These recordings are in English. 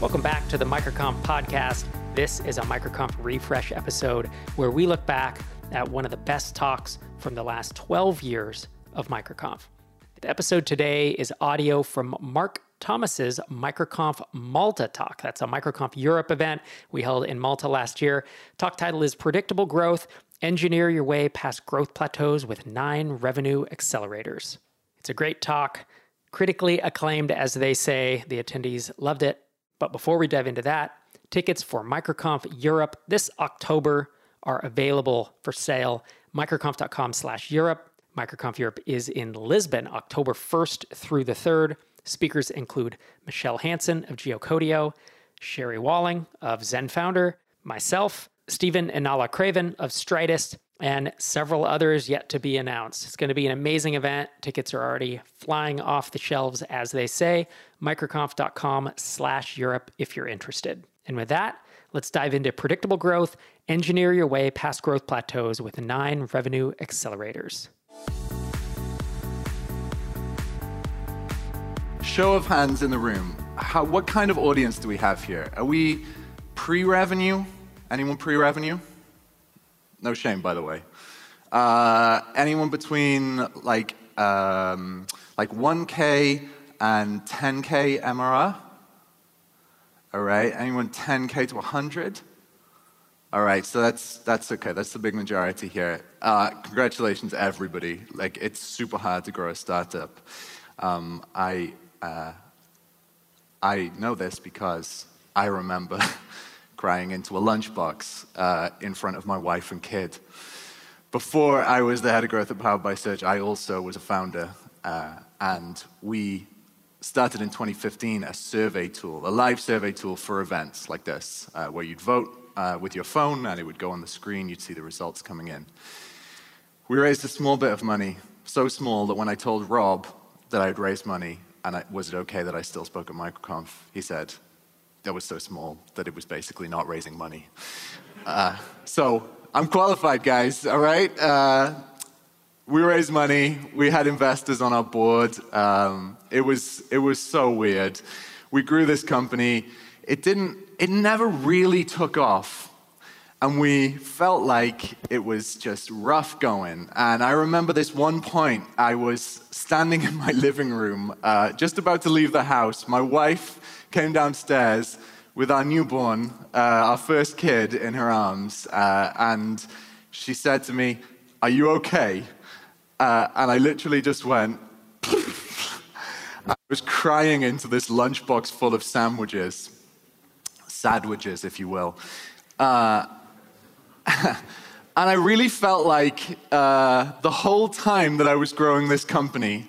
Welcome back to the Microconf podcast. This is a Microconf refresh episode where we look back at one of the best talks from the last 12 years of Microconf. The episode today is audio from Marc Thomas's Microconf Malta talk. That's a Microconf Europe event we held in Malta last year. Talk title is Predictable Growth Engineer Your Way Past Growth Plateaus with Nine Revenue Accelerators. It's a great talk, critically acclaimed, as they say. The attendees loved it. But before we dive into that, tickets for MicroConf Europe this October are available for sale. Microconf.com slash Europe. MicroConf Europe is in Lisbon, October 1st through the 3rd. Speakers include Michelle Hansen of Geocodio, Sherry Walling of Zen Founder, myself, Stephen Inala Craven of Stridist, and several others yet to be announced. It's going to be an amazing event. Tickets are already flying off the shelves, as they say. Microconf.com slash Europe if you're interested. And with that, let's dive into predictable growth, engineer your way past growth plateaus with nine revenue accelerators. Show of hands in the room. How, what kind of audience do we have here? Are we pre revenue? Anyone pre revenue? No shame, by the way. Uh, anyone between like, um, like 1K and 10K MRR? All right. Anyone 10K to 100? All right, so that's that's okay. That's the big majority here. Uh, congratulations, everybody. Like it's super hard to grow a startup. Um, I uh, I know this because I remember crying into a lunchbox uh, in front of my wife and kid. Before I was the head of growth at Powered by Search, I also was a founder, uh, and we started in 2015 a survey tool, a live survey tool for events like this, uh, where you'd vote uh, with your phone and it would go on the screen, you'd see the results coming in. We raised a small bit of money, so small that when I told Rob that I'd raised money and I, was it okay that I still spoke at MicroConf, he said that was so small that it was basically not raising money. Uh, so I'm qualified, guys, all right? We raised money, we had investors on our board. Um, it, was, it was so weird. We grew this company. It didn't it never really took off. And we felt like it was just rough going. And I remember this one point, I was standing in my living room, uh, just about to leave the house. My wife came downstairs with our newborn, uh, our first kid, in her arms. Uh, and she said to me, Are you okay? Uh, and I literally just went, I was crying into this lunchbox full of sandwiches sandwiches, if you will. Uh, and I really felt like uh, the whole time that I was growing this company,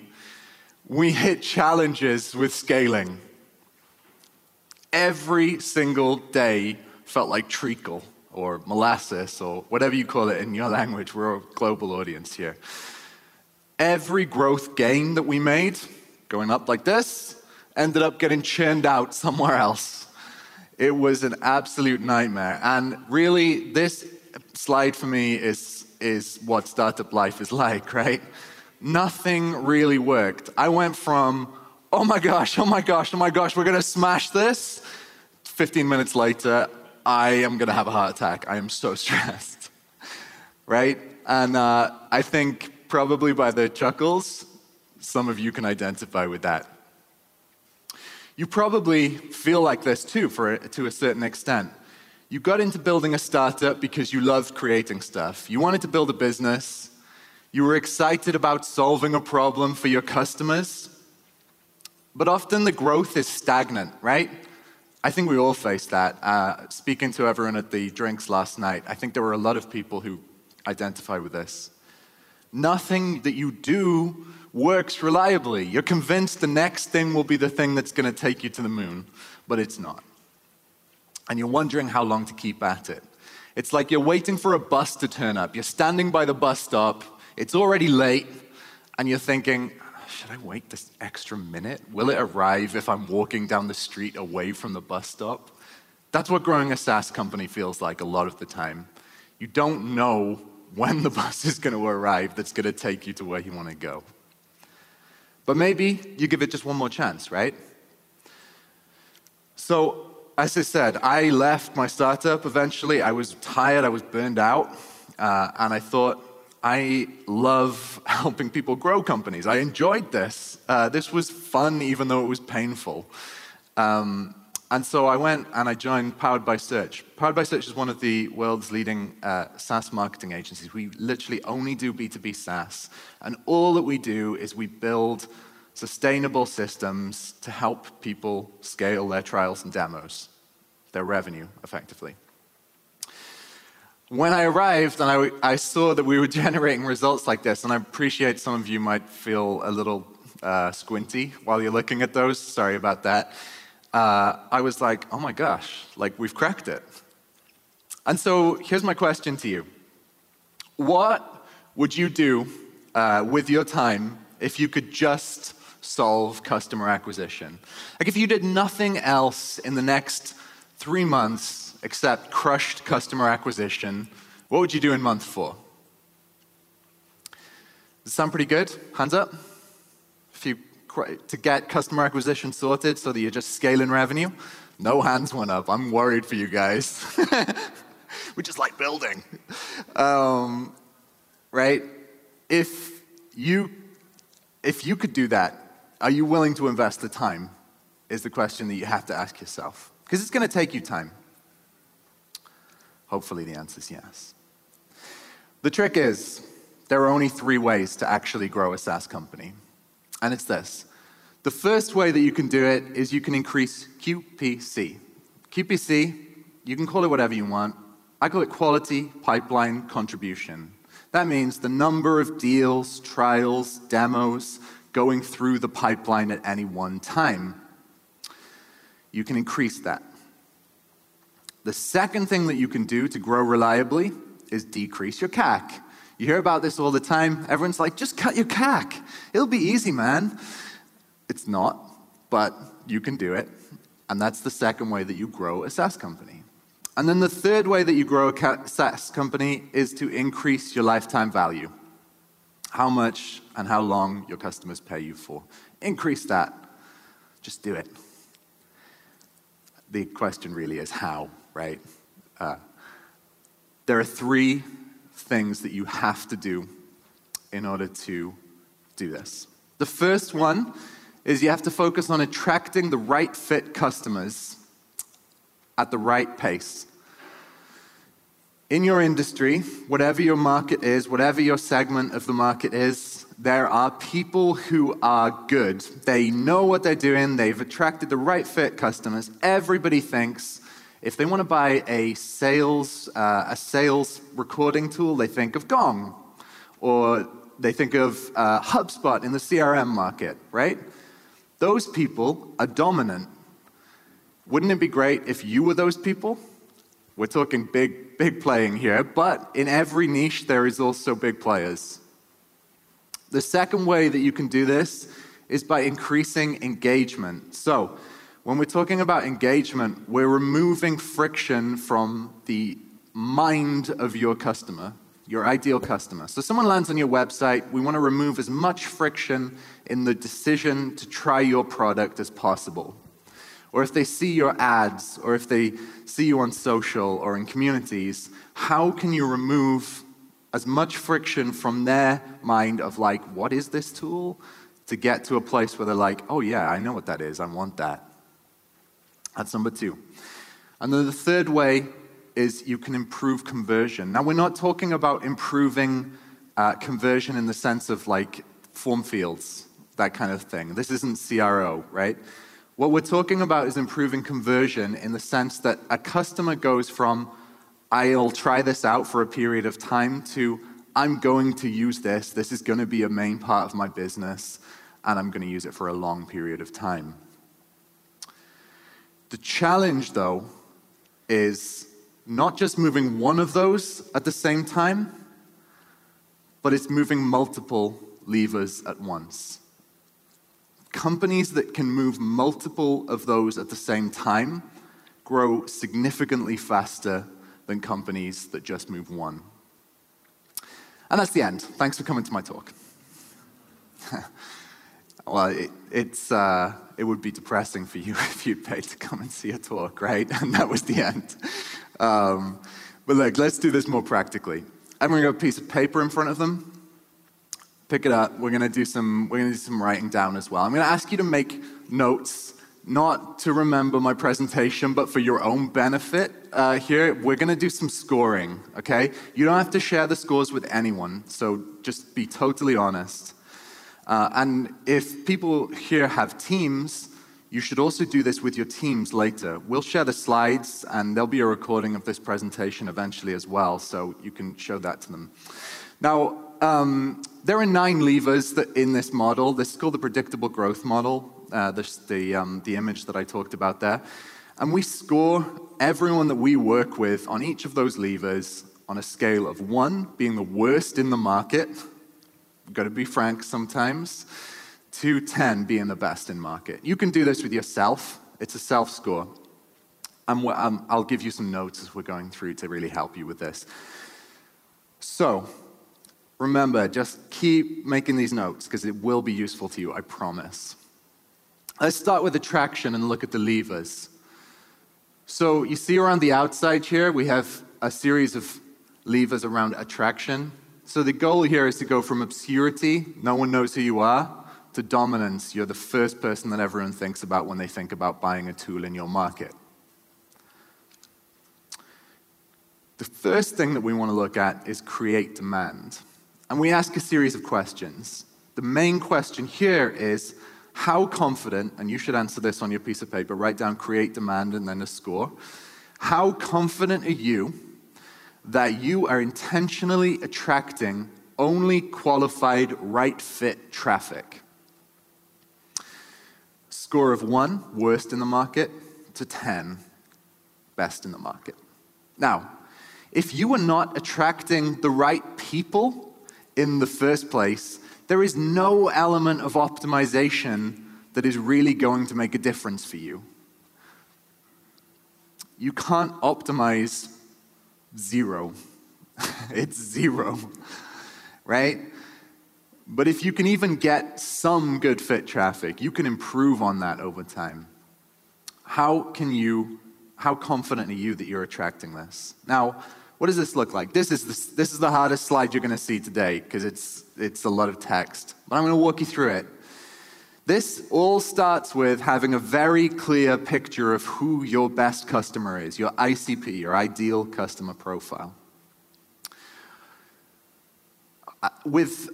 we hit challenges with scaling. Every single day felt like treacle or molasses or whatever you call it in your language. We're a global audience here. Every growth gain that we made, going up like this, ended up getting churned out somewhere else. It was an absolute nightmare. And really, this slide for me is, is what startup life is like, right? Nothing really worked. I went from, oh my gosh, oh my gosh, oh my gosh, we're gonna smash this. 15 minutes later, I am gonna have a heart attack. I am so stressed, right? And uh, I think probably by the chuckles, some of you can identify with that. You probably feel like this too, for, to a certain extent. You got into building a startup because you loved creating stuff. You wanted to build a business. You were excited about solving a problem for your customers. But often the growth is stagnant, right? I think we all face that. Uh, speaking to everyone at the drinks last night, I think there were a lot of people who identify with this. Nothing that you do works reliably. You're convinced the next thing will be the thing that's going to take you to the moon, but it's not. And you're wondering how long to keep at it. It's like you're waiting for a bus to turn up. You're standing by the bus stop, it's already late, and you're thinking, should I wait this extra minute? Will it arrive if I'm walking down the street away from the bus stop? That's what growing a SaaS company feels like a lot of the time. You don't know when the bus is going to arrive that's going to take you to where you want to go. But maybe you give it just one more chance, right? So as I said, I left my startup eventually. I was tired, I was burned out, uh, and I thought, I love helping people grow companies. I enjoyed this. Uh, this was fun, even though it was painful. Um, and so I went and I joined Powered by Search. Powered by Search is one of the world's leading uh, SaaS marketing agencies. We literally only do B2B SaaS. And all that we do is we build sustainable systems to help people scale their trials and demos, their revenue, effectively. When I arrived and I, I saw that we were generating results like this, and I appreciate some of you might feel a little uh, squinty while you're looking at those, sorry about that uh, I was like, oh my gosh, like we've cracked it. And so here's my question to you What would you do uh, with your time if you could just solve customer acquisition? Like if you did nothing else in the next three months except crushed customer acquisition, what would you do in month four? Does it sound pretty good? Hands up. To get customer acquisition sorted so that you're just scaling revenue? No hands went up. I'm worried for you guys. we just like building. Um, right? If you, if you could do that, are you willing to invest the time? Is the question that you have to ask yourself. Because it's going to take you time. Hopefully, the answer is yes. The trick is, there are only three ways to actually grow a SaaS company. And it's this the first way that you can do it is you can increase QPC. QPC, you can call it whatever you want. I call it quality pipeline contribution. That means the number of deals, trials, demos going through the pipeline at any one time. You can increase that. The second thing that you can do to grow reliably is decrease your CAC. You hear about this all the time. Everyone's like, just cut your CAC. It'll be easy, man. It's not, but you can do it. And that's the second way that you grow a SaaS company. And then the third way that you grow a SaaS company is to increase your lifetime value. How much and how long your customers pay you for. Increase that. Just do it. The question really is how, right? Uh, there are three things that you have to do in order to do this. The first one is you have to focus on attracting the right fit customers at the right pace. In your industry, whatever your market is, whatever your segment of the market is, there are people who are good. They know what they're doing, they've attracted the right fit customers. Everybody thinks if they want to buy a sales, uh, a sales recording tool, they think of Gong. Or they think of uh, HubSpot in the CRM market, right? Those people are dominant. Wouldn't it be great if you were those people? We're talking big, big playing here, but in every niche, there is also big players. The second way that you can do this is by increasing engagement. So, when we're talking about engagement, we're removing friction from the mind of your customer your ideal customer. So someone lands on your website, we want to remove as much friction in the decision to try your product as possible. Or if they see your ads, or if they see you on social or in communities, how can you remove as much friction from their mind of like, what is this tool? To get to a place where they're like, oh yeah, I know what that is, I want that. That's number two. And then the third way is you can improve conversion. Now, we're not talking about improving uh, conversion in the sense of like form fields, that kind of thing. This isn't CRO, right? What we're talking about is improving conversion in the sense that a customer goes from, I'll try this out for a period of time, to, I'm going to use this, this is going to be a main part of my business, and I'm going to use it for a long period of time. The challenge, though, is not just moving one of those at the same time, but it's moving multiple levers at once. Companies that can move multiple of those at the same time grow significantly faster than companies that just move one. And that's the end. Thanks for coming to my talk. well, it, it's, uh, it would be depressing for you if you'd paid to come and see a talk, right? And that was the end. Um, but look, let's do this more practically. I'm going to have a piece of paper in front of them. Pick it up. We're going to do some. We're going to do some writing down as well. I'm going to ask you to make notes, not to remember my presentation, but for your own benefit. Uh, here, we're going to do some scoring. Okay? You don't have to share the scores with anyone, so just be totally honest. Uh, and if people here have teams, you should also do this with your teams later. We'll share the slides, and there'll be a recording of this presentation eventually as well, so you can show that to them. Now, um, there are nine levers in this model. This is called the predictable growth model, uh, this, the, um, the image that I talked about there. And we score everyone that we work with on each of those levers on a scale of one being the worst in the market, got to be frank sometimes, to 10 being the best in market. You can do this with yourself. It's a self score. And I'll give you some notes as we're going through to really help you with this. So, remember, just keep making these notes because it will be useful to you, I promise. Let's start with attraction and look at the levers. So, you see around the outside here, we have a series of levers around attraction. So the goal here is to go from obscurity, no one knows who you are, to dominance. You're the first person that everyone thinks about when they think about buying a tool in your market. The first thing that we want to look at is create demand. And we ask a series of questions. The main question here is how confident, and you should answer this on your piece of paper, write down create demand and then a score. How confident are you that you are intentionally attracting only qualified right fit traffic. Score of one, worst in the market, to 10, best in the market. Now, if you are not attracting the right people in the first place, there is no element of optimization that is really going to make a difference for you. You can't optimize zero. it's zero, right? But if you can even get some good fit traffic, you can improve on that over time. How can you, how confident are you that you're attracting this? Now, what does this look like? This is the, this is the hardest slide you're going to see today because it's, it's a lot of text. But I'm going to walk you through it. This all starts with having a very clear picture of who your best customer is, your ICP, your ideal customer profile. Uh, with,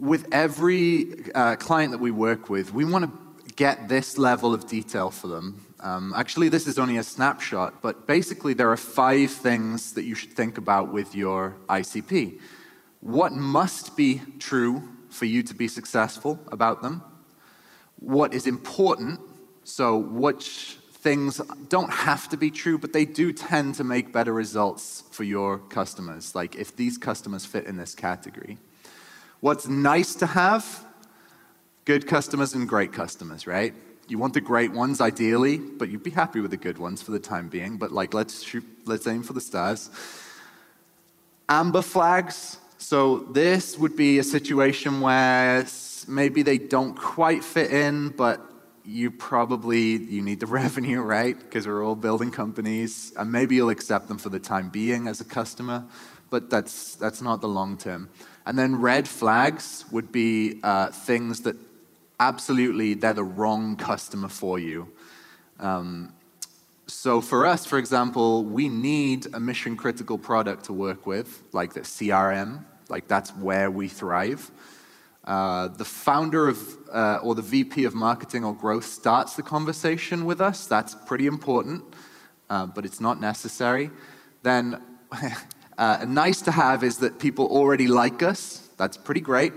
with every uh, client that we work with, we want to get this level of detail for them. Um, actually, this is only a snapshot, but basically, there are five things that you should think about with your ICP. What must be true for you to be successful about them? What is important. So, which things don't have to be true, but they do tend to make better results for your customers. Like if these customers fit in this category. What's nice to have? Good customers and great customers, right? You want the great ones ideally, but you'd be happy with the good ones for the time being. But like, let's shoot, let's aim for the stars. Amber flags. So this would be a situation where maybe they don't quite fit in, but you probably you need the revenue, right? Because we're all building companies, and maybe you'll accept them for the time being as a customer, but that's that's not the long term. And then red flags would be uh, things that absolutely they're the wrong customer for you. Um, so for us, for example, we need a mission critical product to work with, like the CRM, like that's where we thrive. Uh, the founder of, uh, or the VP of marketing or growth starts the conversation with us. That's pretty important, uh, but it's not necessary. Then, uh, nice to have is that people already like us. That's pretty great.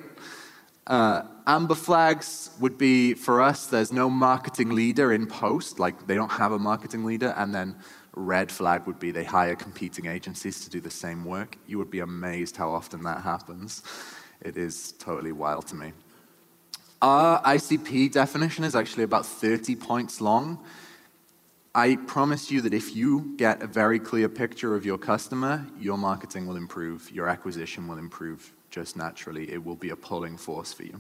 Uh, amber flags would be for us, there's no marketing leader in post, like they don't have a marketing leader. And then red flag would be they hire competing agencies to do the same work. You would be amazed how often that happens. It is totally wild to me. Our ICP definition is actually about 30 points long. I promise you that if you get a very clear picture of your customer, your marketing will improve, your acquisition will improve just naturally. It will be a pulling force for you.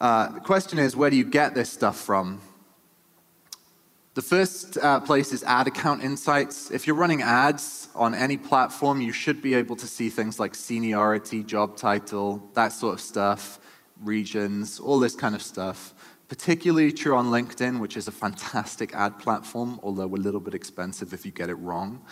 Uh, the question is, where do you get this stuff from? The first uh, place is ad account insights. If you're running ads on any platform, you should be able to see things like seniority, job title, that sort of stuff, regions, all this kind of stuff. Particularly true on LinkedIn, which is a fantastic ad platform, although a little bit expensive if you get it wrong.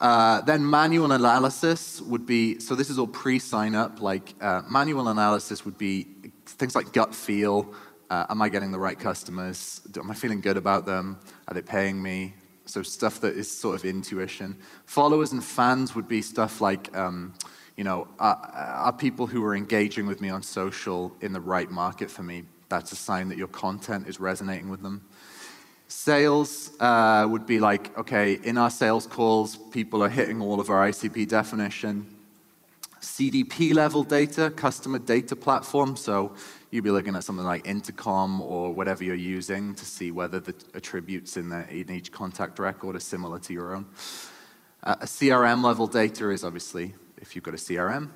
Uh, then manual analysis would be, so this is all pre-sign up, like uh, manual analysis would be things like gut feel, uh, am I getting the right customers? Am I feeling good about them? Are they paying me? So stuff that is sort of intuition. Followers and fans would be stuff like, um, you know, are, are people who are engaging with me on social in the right market for me? That's a sign that your content is resonating with them. Sales uh, would be like, okay, in our sales calls, people are hitting all of our ICP definition. CDP level data, customer data platform. So you'd be looking at something like Intercom or whatever you're using to see whether the attributes in, the, in each contact record are similar to your own. Uh, a CRM level data is obviously, if you've got a CRM,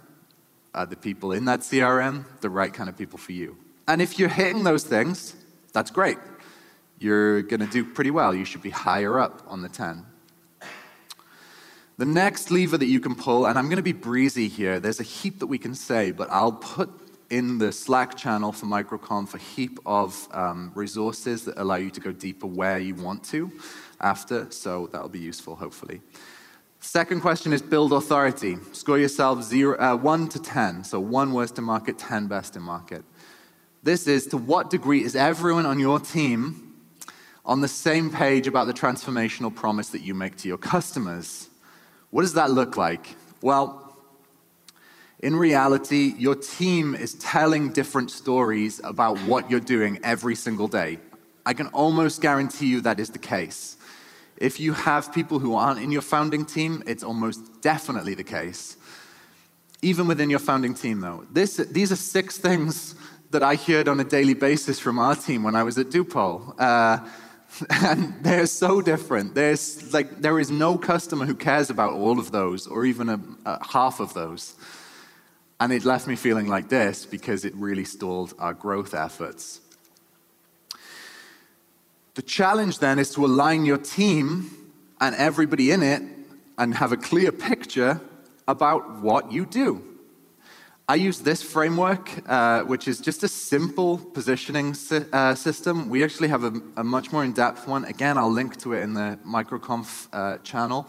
are the people in that CRM the right kind of people for you? And if you're hitting those things, that's great. You're going to do pretty well. You should be higher up on the 10. The next lever that you can pull, and I'm going to be breezy here, there's a heap that we can say, but I'll put in the Slack channel for MicroConf a heap of um, resources that allow you to go deeper where you want to after, so that'll be useful, hopefully. Second question is build authority. Score yourself zero, uh, 1 to 10, so 1 worst in market, 10 best in market. This is to what degree is everyone on your team on the same page about the transformational promise that you make to your customers? What does that look like? Well, in reality, your team is telling different stories about what you're doing every single day. I can almost guarantee you that is the case. If you have people who aren't in your founding team, it's almost definitely the case. Even within your founding team, though, this, these are six things that I heard on a daily basis from our team when I was at Dupol. Uh, and they're so different. There's like there is no customer who cares about all of those or even a, a half of those. And it left me feeling like this because it really stalled our growth efforts. The challenge then is to align your team and everybody in it and have a clear picture about what you do. I use this framework, uh, which is just a simple positioning si uh, system. We actually have a, a much more in-depth one. Again, I'll link to it in the MicroConf uh, channel.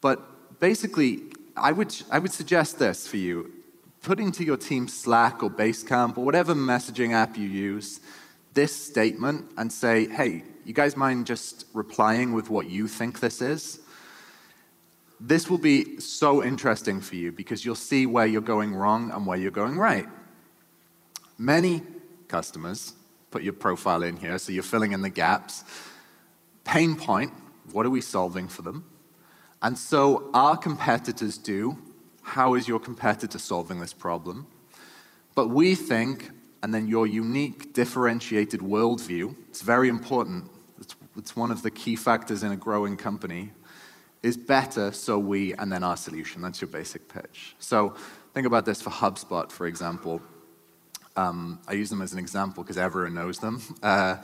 But basically, I would, I would suggest this for you. Put into your team Slack or Basecamp or whatever messaging app you use, this statement and say, hey, you guys mind just replying with what you think this is? This will be so interesting for you because you'll see where you're going wrong and where you're going right. Many customers put your profile in here, so you're filling in the gaps. Pain point, what are we solving for them? And so our competitors do. How is your competitor solving this problem? But we think, and then your unique, differentiated worldview, it's very important. It's, it's one of the key factors in a growing company is better, so we, and then our solution. That's your basic pitch. So think about this for HubSpot, for example. Um, I use them as an example because everyone knows them. Uh,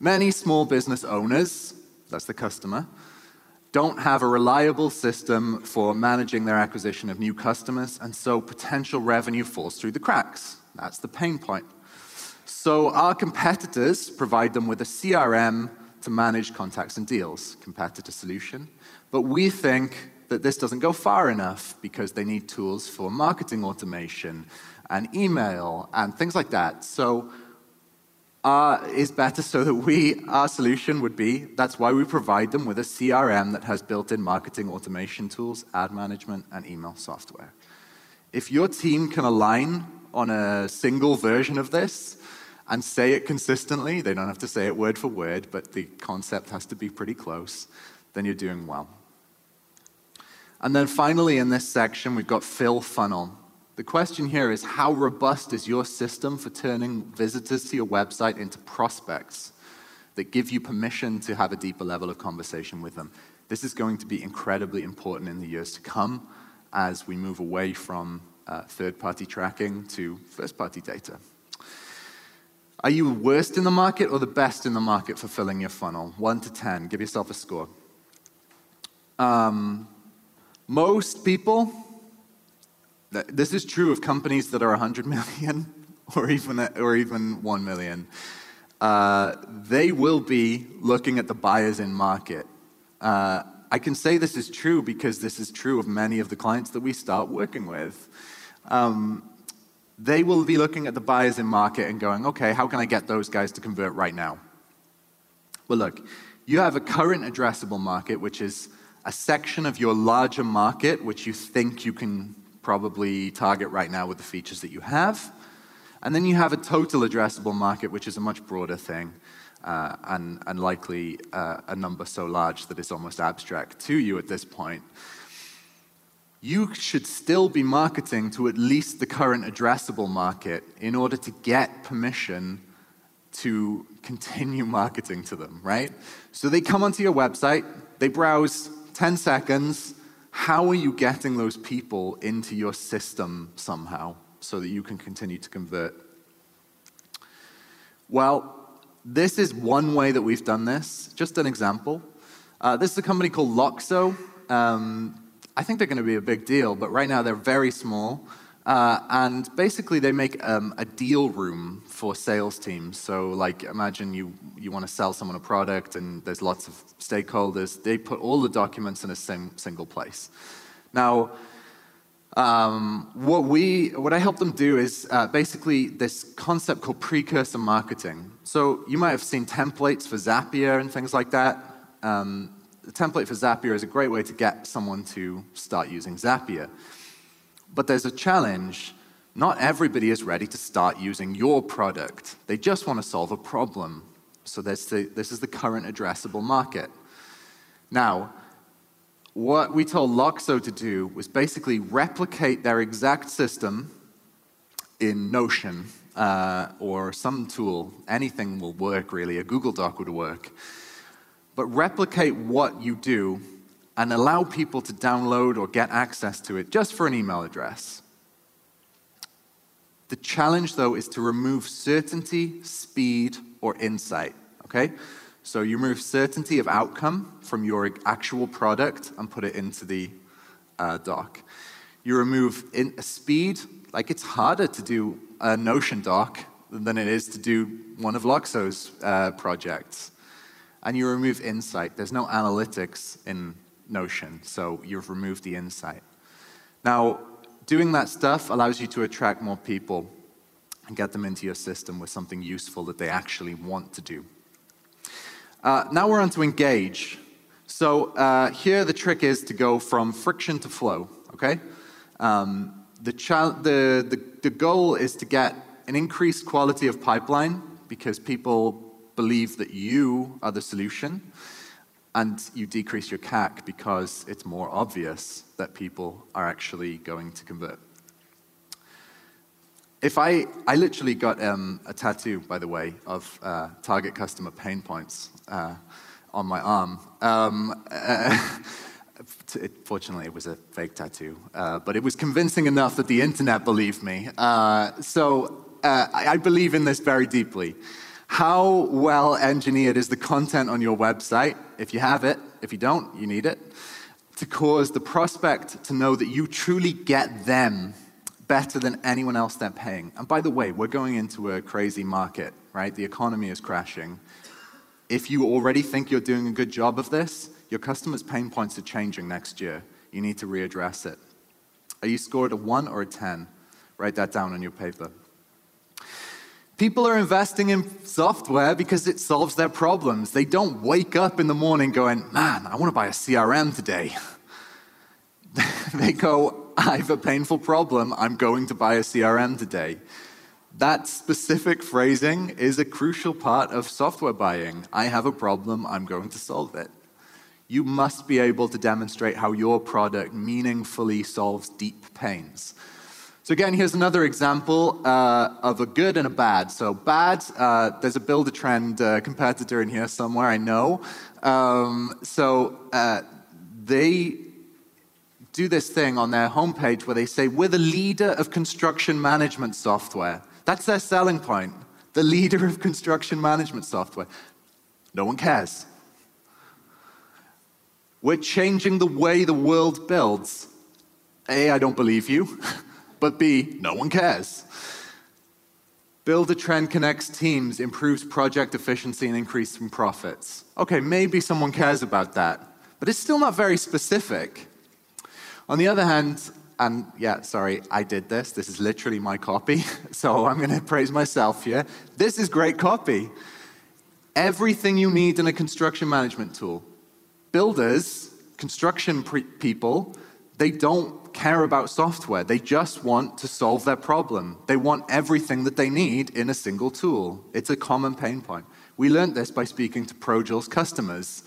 many small business owners, that's the customer, don't have a reliable system for managing their acquisition of new customers, and so potential revenue falls through the cracks. That's the pain point. So our competitors provide them with a CRM to manage contacts and deals, competitor solution. But we think that this doesn't go far enough because they need tools for marketing automation and email and things like that. So uh, is better so that we, our solution would be, that's why we provide them with a CRM that has built-in marketing automation tools, ad management, and email software. If your team can align on a single version of this and say it consistently, they don't have to say it word for word, but the concept has to be pretty close, then you're doing well. And then finally, in this section, we've got fill funnel. The question here is how robust is your system for turning visitors to your website into prospects that give you permission to have a deeper level of conversation with them? This is going to be incredibly important in the years to come as we move away from uh, third party tracking to first party data. Are you worst in the market or the best in the market for filling your funnel? One to 10. Give yourself a score. Um, most people, this is true of companies that are 100 million or even, or even 1 million. Uh, they will be looking at the buyers in market. Uh, I can say this is true because this is true of many of the clients that we start working with. Um, they will be looking at the buyers in market and going, okay, how can I get those guys to convert right now? Well, look, you have a current addressable market, which is a section of your larger market, which you think you can probably target right now with the features that you have. And then you have a total addressable market, which is a much broader thing, uh, and, and likely uh, a number so large that it's almost abstract to you at this point you should still be marketing to at least the current addressable market in order to get permission to continue marketing to them, right? So they come onto your website, they browse 10 seconds. How are you getting those people into your system somehow so that you can continue to convert? Well, this is one way that we've done this. Just an example. Uh, this is a company called Loxo. Um, I think they're going to be a big deal, but right now they're very small. Uh, and basically, they make um, a deal room for sales teams. So, like, imagine you, you want to sell someone a product and there's lots of stakeholders. They put all the documents in a same, single place. Now, um, what, we, what I help them do is uh, basically this concept called precursor marketing. So, you might have seen templates for Zapier and things like that. Um, the template for Zapier is a great way to get someone to start using Zapier. But there's a challenge. Not everybody is ready to start using your product. They just want to solve a problem. So this is the current addressable market. Now, what we told Loxo to do was basically replicate their exact system in Notion uh, or some tool. Anything will work, really. A Google Doc would work but replicate what you do and allow people to download or get access to it just for an email address. The challenge, though, is to remove certainty, speed, or insight. Okay? So you remove certainty of outcome from your actual product and put it into the uh, doc. You remove speed, like it's harder to do a Notion doc than it is to do one of Loxo's uh, projects and you remove insight. There's no analytics in Notion, so you've removed the insight. Now, doing that stuff allows you to attract more people and get them into your system with something useful that they actually want to do. Uh, now we're on to engage. So uh, here the trick is to go from friction to flow, okay? Um, the, the, the, the goal is to get an increased quality of pipeline because people believe that you are the solution, and you decrease your CAC because it's more obvious that people are actually going to convert. If I, I literally got um, a tattoo, by the way, of uh, target customer pain points uh, on my arm. Um, uh, it, fortunately, it was a fake tattoo, uh, but it was convincing enough that the internet believed me. Uh, so uh, I, I believe in this very deeply. How well engineered is the content on your website? If you have it, if you don't, you need it. To cause the prospect to know that you truly get them better than anyone else they're paying. And by the way, we're going into a crazy market, right? The economy is crashing. If you already think you're doing a good job of this, your customers' pain points are changing next year. You need to readdress it. Are you scored a 1 or a 10? Write that down on your paper. People are investing in software because it solves their problems. They don't wake up in the morning going, man, I want to buy a CRM today. they go, I have a painful problem. I'm going to buy a CRM today. That specific phrasing is a crucial part of software buying. I have a problem. I'm going to solve it. You must be able to demonstrate how your product meaningfully solves deep pains. So again, here's another example uh, of a good and a bad. So bad, uh, there's a Buildertrend uh, competitor in here somewhere, I know. Um, so uh, they do this thing on their homepage where they say, we're the leader of construction management software. That's their selling point. the leader of construction management software. No one cares. We're changing the way the world builds. A, I don't believe you. But B, no one cares. Buildertrend connects teams, improves project efficiency, and increasing profits. Okay, maybe someone cares about that, but it's still not very specific. On the other hand, and yeah, sorry, I did this. This is literally my copy, so I'm going to praise myself here. This is great copy. Everything you need in a construction management tool. Builders, construction people, they don't care about software. They just want to solve their problem. They want everything that they need in a single tool. It's a common pain point. We learned this by speaking to Projul's customers.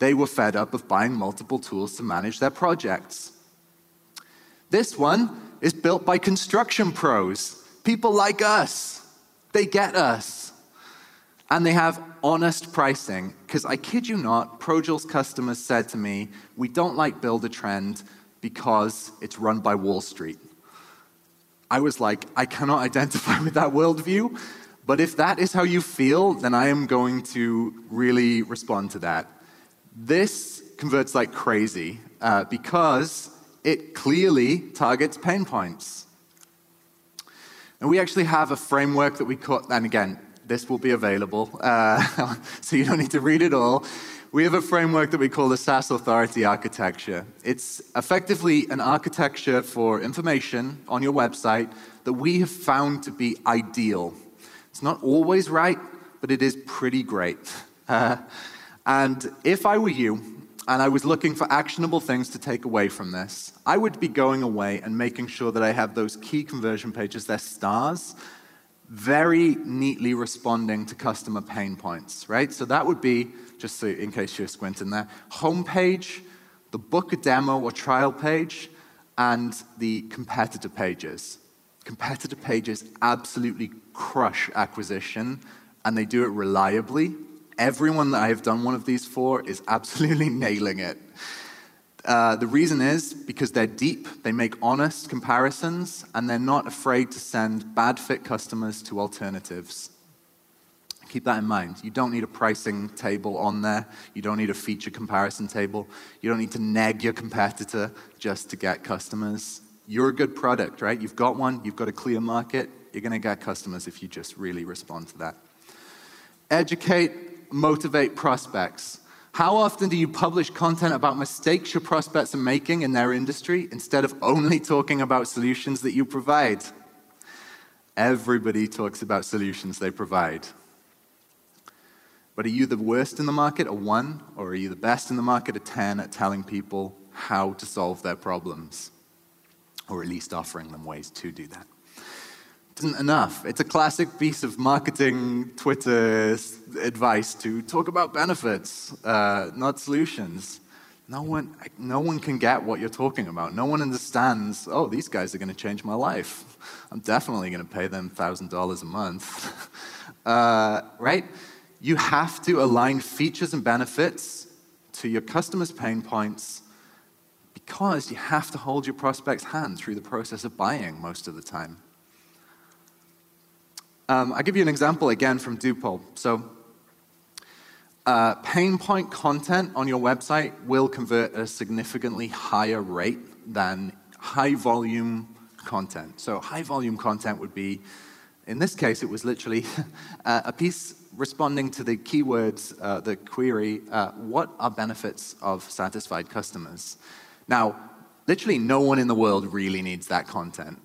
They were fed up of buying multiple tools to manage their projects. This one is built by construction pros, people like us. They get us. And they have honest pricing. Because I kid you not, Projul's customers said to me, We don't like Buildertrend because it's run by Wall Street. I was like, I cannot identify with that worldview, but if that is how you feel, then I am going to really respond to that. This converts like crazy uh, because it clearly targets pain points. And we actually have a framework that we cut, and again, this will be available, uh, so you don't need to read it all we have a framework that we call the SaaS Authority Architecture. It's effectively an architecture for information on your website that we have found to be ideal. It's not always right, but it is pretty great. Uh, and if I were you, and I was looking for actionable things to take away from this, I would be going away and making sure that I have those key conversion pages, they're stars, very neatly responding to customer pain points, right? So that would be just so in case you're squinting there. Homepage, the book a demo or trial page, and the competitor pages. Competitor pages absolutely crush acquisition, and they do it reliably. Everyone that I have done one of these for is absolutely nailing it. Uh, the reason is because they're deep, they make honest comparisons, and they're not afraid to send bad fit customers to alternatives. Keep that in mind. You don't need a pricing table on there. You don't need a feature comparison table. You don't need to neg your competitor just to get customers. You're a good product, right? You've got one, you've got a clear market. You're going to get customers if you just really respond to that. Educate, motivate prospects. How often do you publish content about mistakes your prospects are making in their industry instead of only talking about solutions that you provide? Everybody talks about solutions they provide. But are you the worst in the market, a one, or are you the best in the market, a 10, at telling people how to solve their problems? Or at least offering them ways to do that. It isn't enough. It's a classic piece of marketing Twitter advice to talk about benefits, uh, not solutions. No one, no one can get what you're talking about. No one understands, oh, these guys are going to change my life. I'm definitely going to pay them $1,000 a month. uh, right? you have to align features and benefits to your customers' pain points because you have to hold your prospect's hand through the process of buying most of the time. Um, I'll give you an example again from Dupol. So, uh, pain point content on your website will convert at a significantly higher rate than high volume content. So, high volume content would be, in this case, it was literally a piece responding to the keywords, uh, the query, uh, what are benefits of satisfied customers? Now, literally no one in the world really needs that content.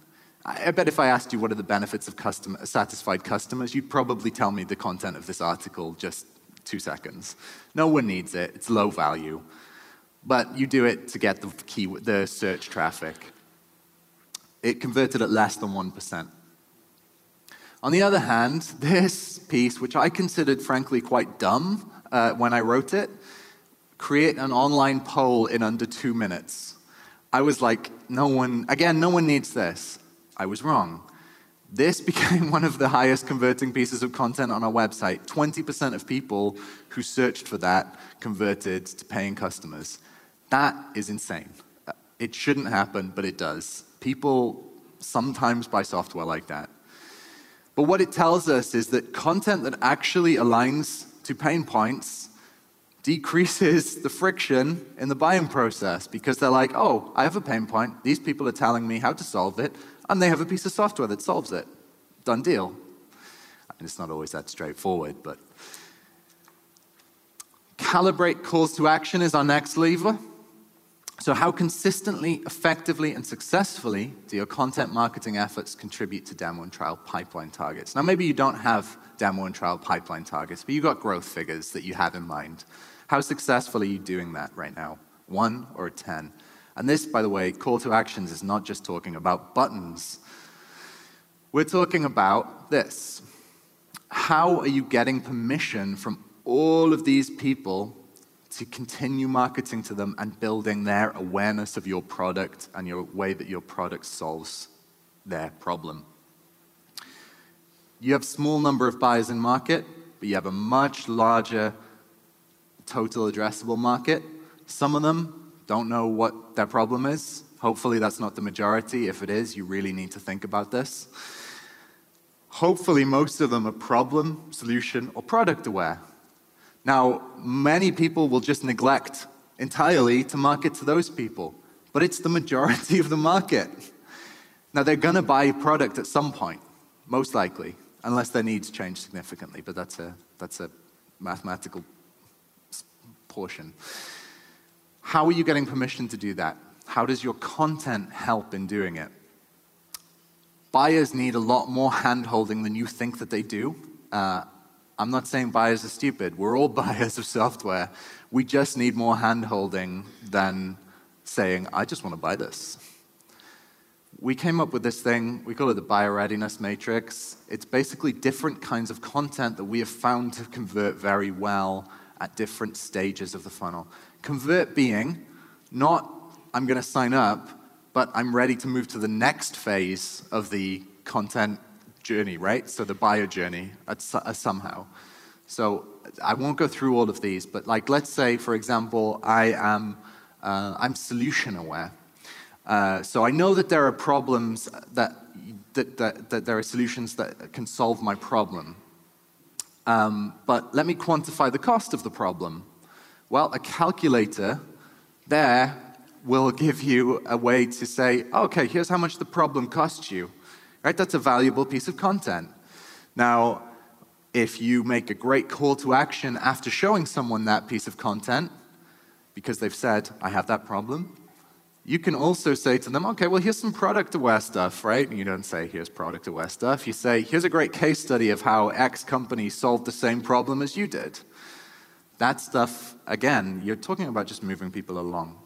I bet if I asked you what are the benefits of custom, satisfied customers, you'd probably tell me the content of this article just two seconds. No one needs it, it's low value. But you do it to get the, key, the search traffic. It converted at less than 1%. On the other hand, this piece, which I considered frankly quite dumb uh, when I wrote it, create an online poll in under two minutes. I was like, no one, again, no one needs this. I was wrong. This became one of the highest converting pieces of content on our website. 20% of people who searched for that converted to paying customers. That is insane. It shouldn't happen, but it does. People sometimes buy software like that. But what it tells us is that content that actually aligns to pain points decreases the friction in the buying process because they're like, oh, I have a pain point. These people are telling me how to solve it, and they have a piece of software that solves it. Done deal. I mean, it's not always that straightforward, but calibrate calls to action is our next lever. So, how consistently, effectively, and successfully do your content marketing efforts contribute to demo and trial pipeline targets? Now, maybe you don't have demo and trial pipeline targets, but you've got growth figures that you have in mind. How successful are you doing that right now? One or 10? And this, by the way, call to actions is not just talking about buttons. We're talking about this. How are you getting permission from all of these people to continue marketing to them and building their awareness of your product and your way that your product solves their problem. You have small number of buyers in market, but you have a much larger total addressable market. Some of them don't know what their problem is. Hopefully that's not the majority. If it is, you really need to think about this. Hopefully most of them are problem, solution, or product aware. Now, many people will just neglect entirely to market to those people, but it's the majority of the market. Now, they're going to buy a product at some point, most likely, unless their needs change significantly, but that's a, that's a mathematical portion. How are you getting permission to do that? How does your content help in doing it? Buyers need a lot more hand holding than you think that they do. Uh, I'm not saying buyers are stupid. We're all buyers of software. We just need more handholding than saying, I just want to buy this. We came up with this thing, we call it the buyer readiness matrix. It's basically different kinds of content that we have found to convert very well at different stages of the funnel. Convert being not, I'm going to sign up, but I'm ready to move to the next phase of the content journey, right? So the buyer journey at, uh, somehow. So I won't go through all of these, but like let's say, for example, I am uh, I'm solution aware. Uh, so I know that there are problems that, that, that, that, there are solutions that can solve my problem. Um, but let me quantify the cost of the problem. Well, a calculator there will give you a way to say, okay, here's how much the problem costs you. Right? That's a valuable piece of content. Now, if you make a great call to action after showing someone that piece of content, because they've said, I have that problem, you can also say to them, okay, well, here's some product aware stuff, right? And you don't say, here's product aware stuff. You say, here's a great case study of how X company solved the same problem as you did. That stuff, again, you're talking about just moving people along.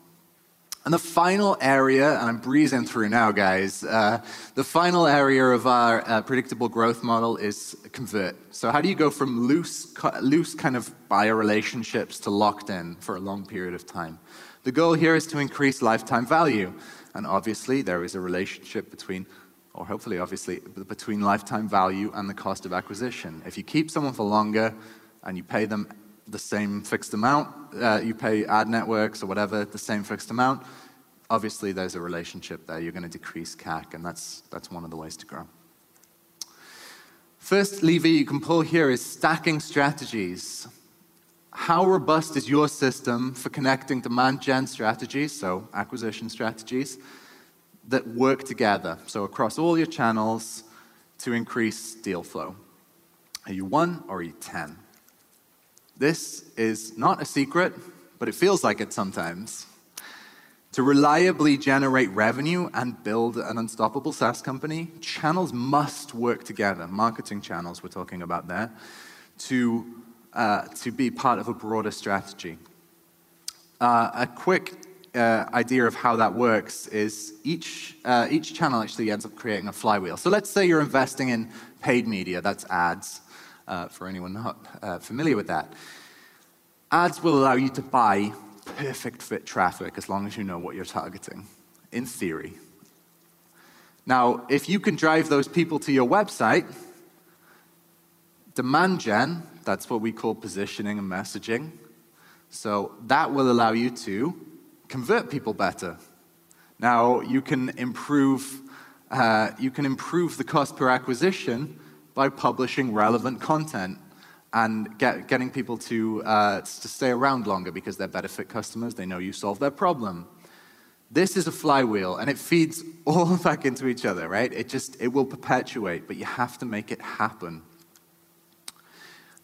And the final area, and I'm breezing through now, guys, uh, the final area of our uh, predictable growth model is convert. So, how do you go from loose, loose kind of buyer relationships to locked in for a long period of time? The goal here is to increase lifetime value. And obviously, there is a relationship between, or hopefully, obviously, between lifetime value and the cost of acquisition. If you keep someone for longer and you pay them the same fixed amount. Uh, you pay ad networks or whatever the same fixed amount. Obviously, there's a relationship there. You're going to decrease CAC, and that's, that's one of the ways to grow. First lever you can pull here is stacking strategies. How robust is your system for connecting demand gen strategies, so acquisition strategies, that work together, so across all your channels to increase deal flow? Are you one or are you 10? This is not a secret, but it feels like it sometimes. To reliably generate revenue and build an unstoppable SaaS company, channels must work together. Marketing channels, we're talking about there, to, uh, to be part of a broader strategy. Uh, a quick uh, idea of how that works is each, uh, each channel actually ends up creating a flywheel. So let's say you're investing in paid media, that's ads uh, for anyone not uh, familiar with that. Ads will allow you to buy perfect fit traffic as long as you know what you're targeting, in theory. Now, if you can drive those people to your website, demand gen, that's what we call positioning and messaging. So that will allow you to convert people better. Now, you can improve, uh, you can improve the cost per acquisition by publishing relevant content and get, getting people to, uh, to stay around longer because they're better fit customers. They know you solve their problem. This is a flywheel and it feeds all back into each other, right? It just, it will perpetuate, but you have to make it happen.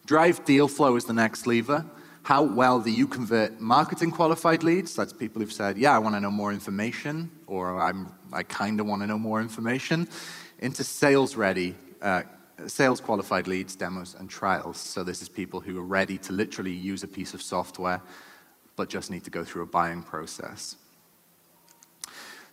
Drive deal flow is the next lever. How well do you convert marketing qualified leads? That's people who've said, yeah, I want to know more information, or I'm, I kind of want to know more information, into sales ready, uh, sales qualified leads, demos, and trials. So this is people who are ready to literally use a piece of software, but just need to go through a buying process.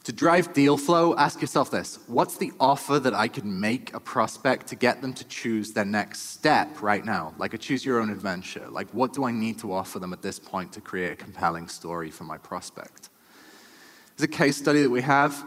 To drive deal flow, ask yourself this what's the offer that I can make a prospect to get them to choose their next step right now? Like a choose your own adventure. Like, what do I need to offer them at this point to create a compelling story for my prospect? There's a case study that we have.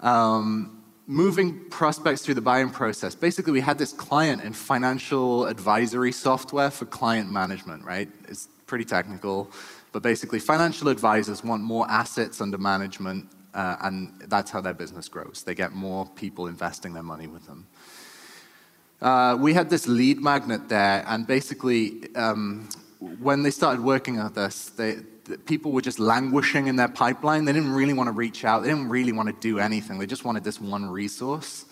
Um, moving prospects through the buying process. Basically, we had this client in financial advisory software for client management, right? It's pretty technical, but basically, financial advisors want more assets under management uh, and that's how their business grows. They get more people investing their money with them. Uh, we had this lead magnet there, and basically, um, when they started working on this, they, the people were just languishing in their pipeline. They didn't really want to reach out. They didn't really want to do anything. They just wanted this one resource.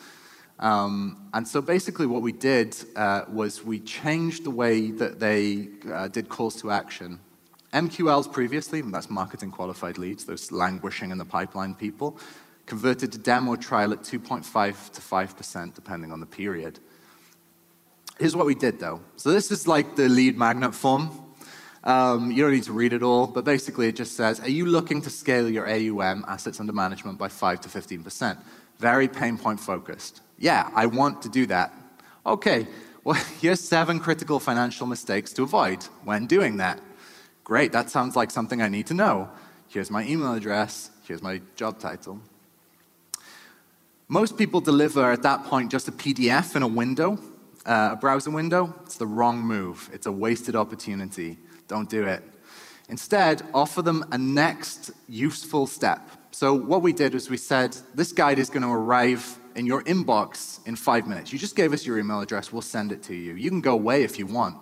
Um, and so basically, what we did uh, was we changed the way that they uh, did calls to action. MQLs previously, that's marketing qualified leads, those languishing in the pipeline people, converted to demo trial at 2.5 to 5%, depending on the period. Here's what we did though. So this is like the lead magnet form. Um, you don't need to read it all, but basically it just says, are you looking to scale your AUM, assets under management, by 5 to 15%? Very pain point focused. Yeah, I want to do that. Okay, well, here's seven critical financial mistakes to avoid when doing that. Great, that sounds like something I need to know. Here's my email address, here's my job title. Most people deliver at that point just a PDF in a window, uh, a browser window. It's the wrong move. It's a wasted opportunity. Don't do it. Instead, offer them a next useful step. So, what we did was we said, this guide is going to arrive in your inbox in five minutes. You just gave us your email address, we'll send it to you. You can go away if you want,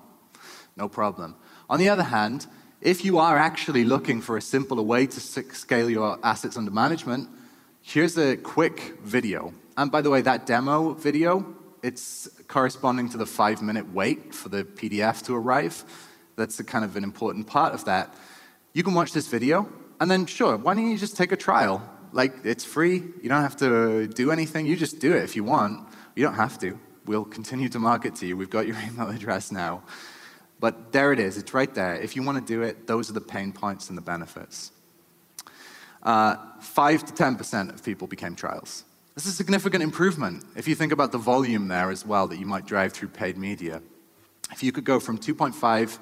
no problem. On the other hand, if you are actually looking for a simpler way to scale your assets under management, here's a quick video. And by the way, that demo video, it's corresponding to the five minute wait for the PDF to arrive. That's kind of an important part of that. You can watch this video, and then sure, why don't you just take a trial? Like, it's free, you don't have to do anything, you just do it if you want. You don't have to. We'll continue to market to you. We've got your email address now. But there it is, it's right there. If you want to do it, those are the pain points and the benefits. Uh, 5 to 10% of people became trials. This is a significant improvement if you think about the volume there as well that you might drive through paid media. If you could go from 2.5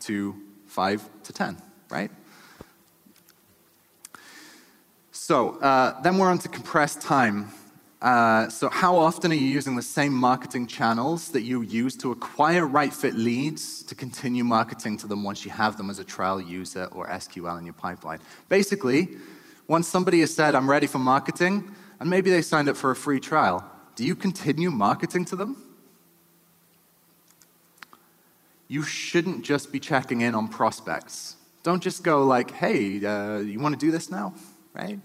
to 5 to 10, right? So uh, then we're on to compressed time. Uh, so, how often are you using the same marketing channels that you use to acquire right fit leads to continue marketing to them once you have them as a trial user or SQL in your pipeline? Basically, once somebody has said, I'm ready for marketing, and maybe they signed up for a free trial, do you continue marketing to them? You shouldn't just be checking in on prospects. Don't just go like, hey, uh, you want to do this now? Right?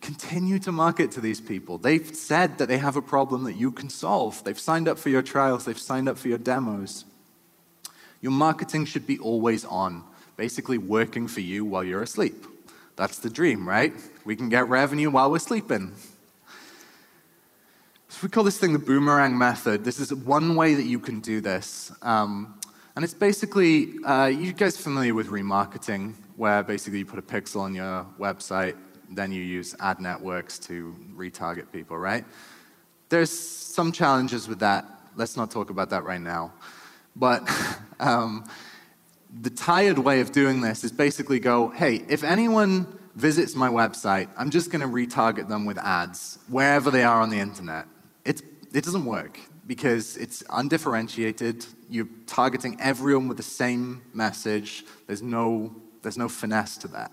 Continue to market to these people. They've said that they have a problem that you can solve. They've signed up for your trials, they've signed up for your demos. Your marketing should be always on, basically working for you while you're asleep. That's the dream, right? We can get revenue while we're sleeping. So we call this thing the boomerang method. This is one way that you can do this. Um, and it's basically, uh, you guys familiar with remarketing, where basically you put a pixel on your website then you use ad networks to retarget people, right? There's some challenges with that. Let's not talk about that right now. But um, the tired way of doing this is basically go, hey, if anyone visits my website, I'm just going to retarget them with ads wherever they are on the internet. It's, it doesn't work because it's undifferentiated. You're targeting everyone with the same message. There's no, there's no finesse to that.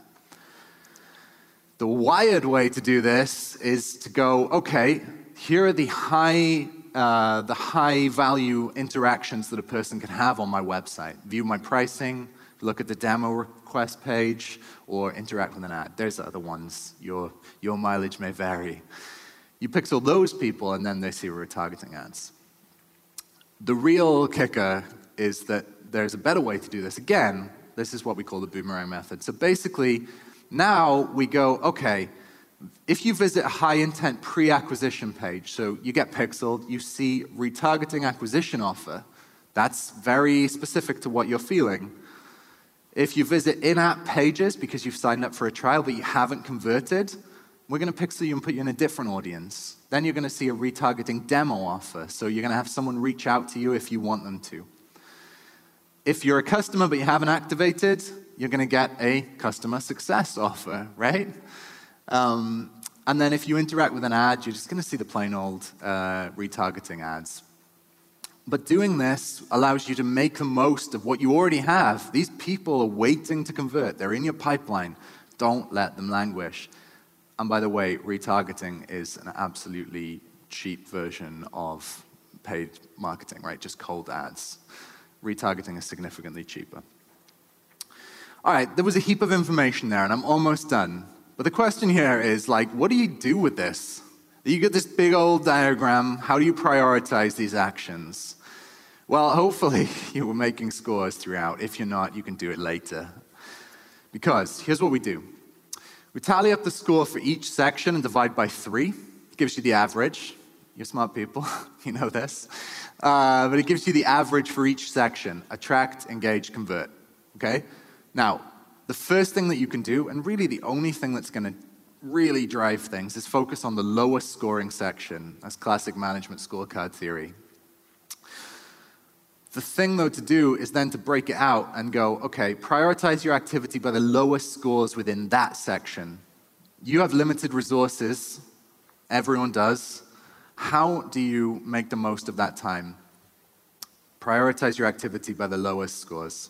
The wired way to do this is to go, okay, here are the high uh, the high value interactions that a person can have on my website. View my pricing, look at the demo request page, or interact with an ad. There's other ones. Your, your mileage may vary. You pixel those people, and then they see retargeting ads. The real kicker is that there's a better way to do this. Again, this is what we call the boomerang method. So basically, now we go, okay, if you visit a high intent pre acquisition page, so you get pixeled, you see retargeting acquisition offer, that's very specific to what you're feeling. If you visit in app pages because you've signed up for a trial but you haven't converted, we're going to pixel you and put you in a different audience. Then you're going to see a retargeting demo offer. So you're going to have someone reach out to you if you want them to. If you're a customer but you haven't activated, you're going to get a customer success offer, right? Um, and then if you interact with an ad, you're just going to see the plain old uh, retargeting ads. But doing this allows you to make the most of what you already have. These people are waiting to convert, they're in your pipeline. Don't let them languish. And by the way, retargeting is an absolutely cheap version of paid marketing, right? Just cold ads. Retargeting is significantly cheaper. All right, there was a heap of information there, and I'm almost done. But the question here is like, what do you do with this? You get this big old diagram. How do you prioritize these actions? Well, hopefully you were making scores throughout. If you're not, you can do it later. Because here's what we do we tally up the score for each section and divide by three. It gives you the average. You're smart people, you know this. Uh, but it gives you the average for each section attract, engage, convert. Okay? Now, the first thing that you can do, and really the only thing that's going to really drive things, is focus on the lowest scoring section. That's classic management scorecard theory. The thing, though, to do is then to break it out and go, okay, prioritize your activity by the lowest scores within that section. You have limited resources, everyone does. How do you make the most of that time? Prioritize your activity by the lowest scores.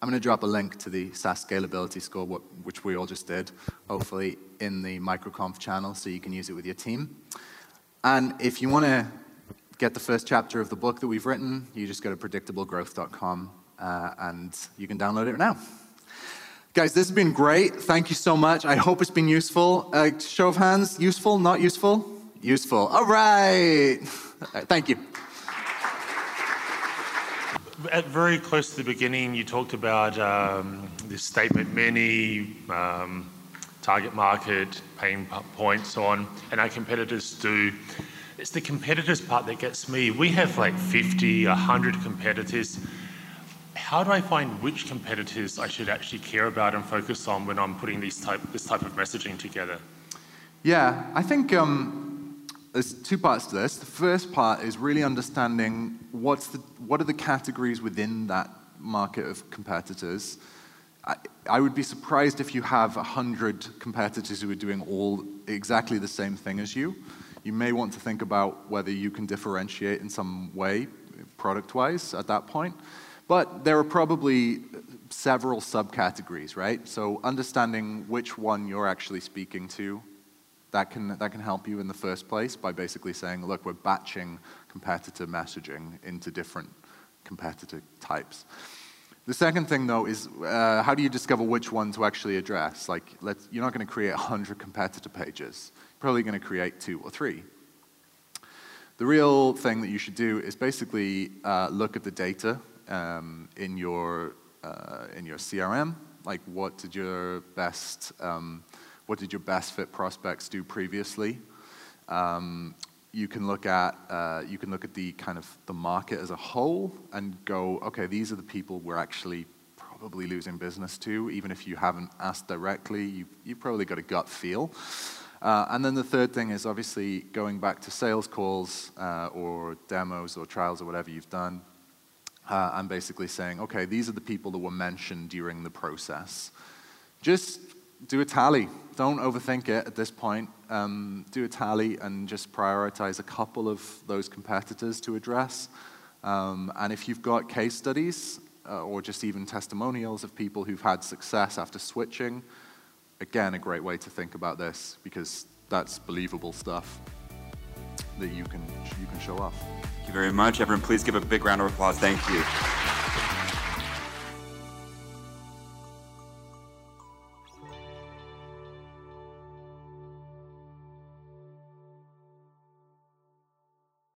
I'm going to drop a link to the SaaS scalability score, which we all just did, hopefully in the microconf channel so you can use it with your team. And if you want to get the first chapter of the book that we've written, you just go to predictablegrowth.com uh, and you can download it now. Guys, this has been great. Thank you so much. I hope it's been useful. Uh, show of hands, useful, not useful? Useful. All right. Thank you at very close to the beginning, you talked about um, this statement many um, target market, pain points, so on, and our competitors do. It's the competitors part that gets me. We have like 50, 100 competitors. How do I find which competitors I should actually care about and focus on when I'm putting these type, this type of messaging together? Yeah, I think um, there's two parts to this. The first part is really understanding what's the, what are the categories within that market of competitors. I, I would be surprised if you have 100 competitors who are doing all exactly the same thing as you. You may want to think about whether you can differentiate in some way, product wise, at that point. But there are probably several subcategories, right? So understanding which one you're actually speaking to that can, that can help you in the first place by basically saying, look, we're batching competitor messaging into different competitor types. The second thing, though, is uh, how do you discover which one to actually address? Like, you're not going to create 100 competitor pages. You're probably going to create two or three. The real thing that you should do is basically uh, look at the data um, in, your, uh, in your CRM. Like, what did your best um, what did your best fit prospects do previously? Um, you can look at uh, you can look at the kind of the market as a whole and go, okay, these are the people we're actually probably losing business to, even if you haven't asked directly. You you probably got a gut feel. Uh, and then the third thing is obviously going back to sales calls uh, or demos or trials or whatever you've done, uh, and basically saying, okay, these are the people that were mentioned during the process. Just do a tally. Don't overthink it at this point. Um, do a tally and just prioritize a couple of those competitors to address. Um, and if you've got case studies uh, or just even testimonials of people who've had success after switching, again, a great way to think about this because that's believable stuff. that you can you can show off. Thank you very much. Everyone, please give a big round of applause. Thank you.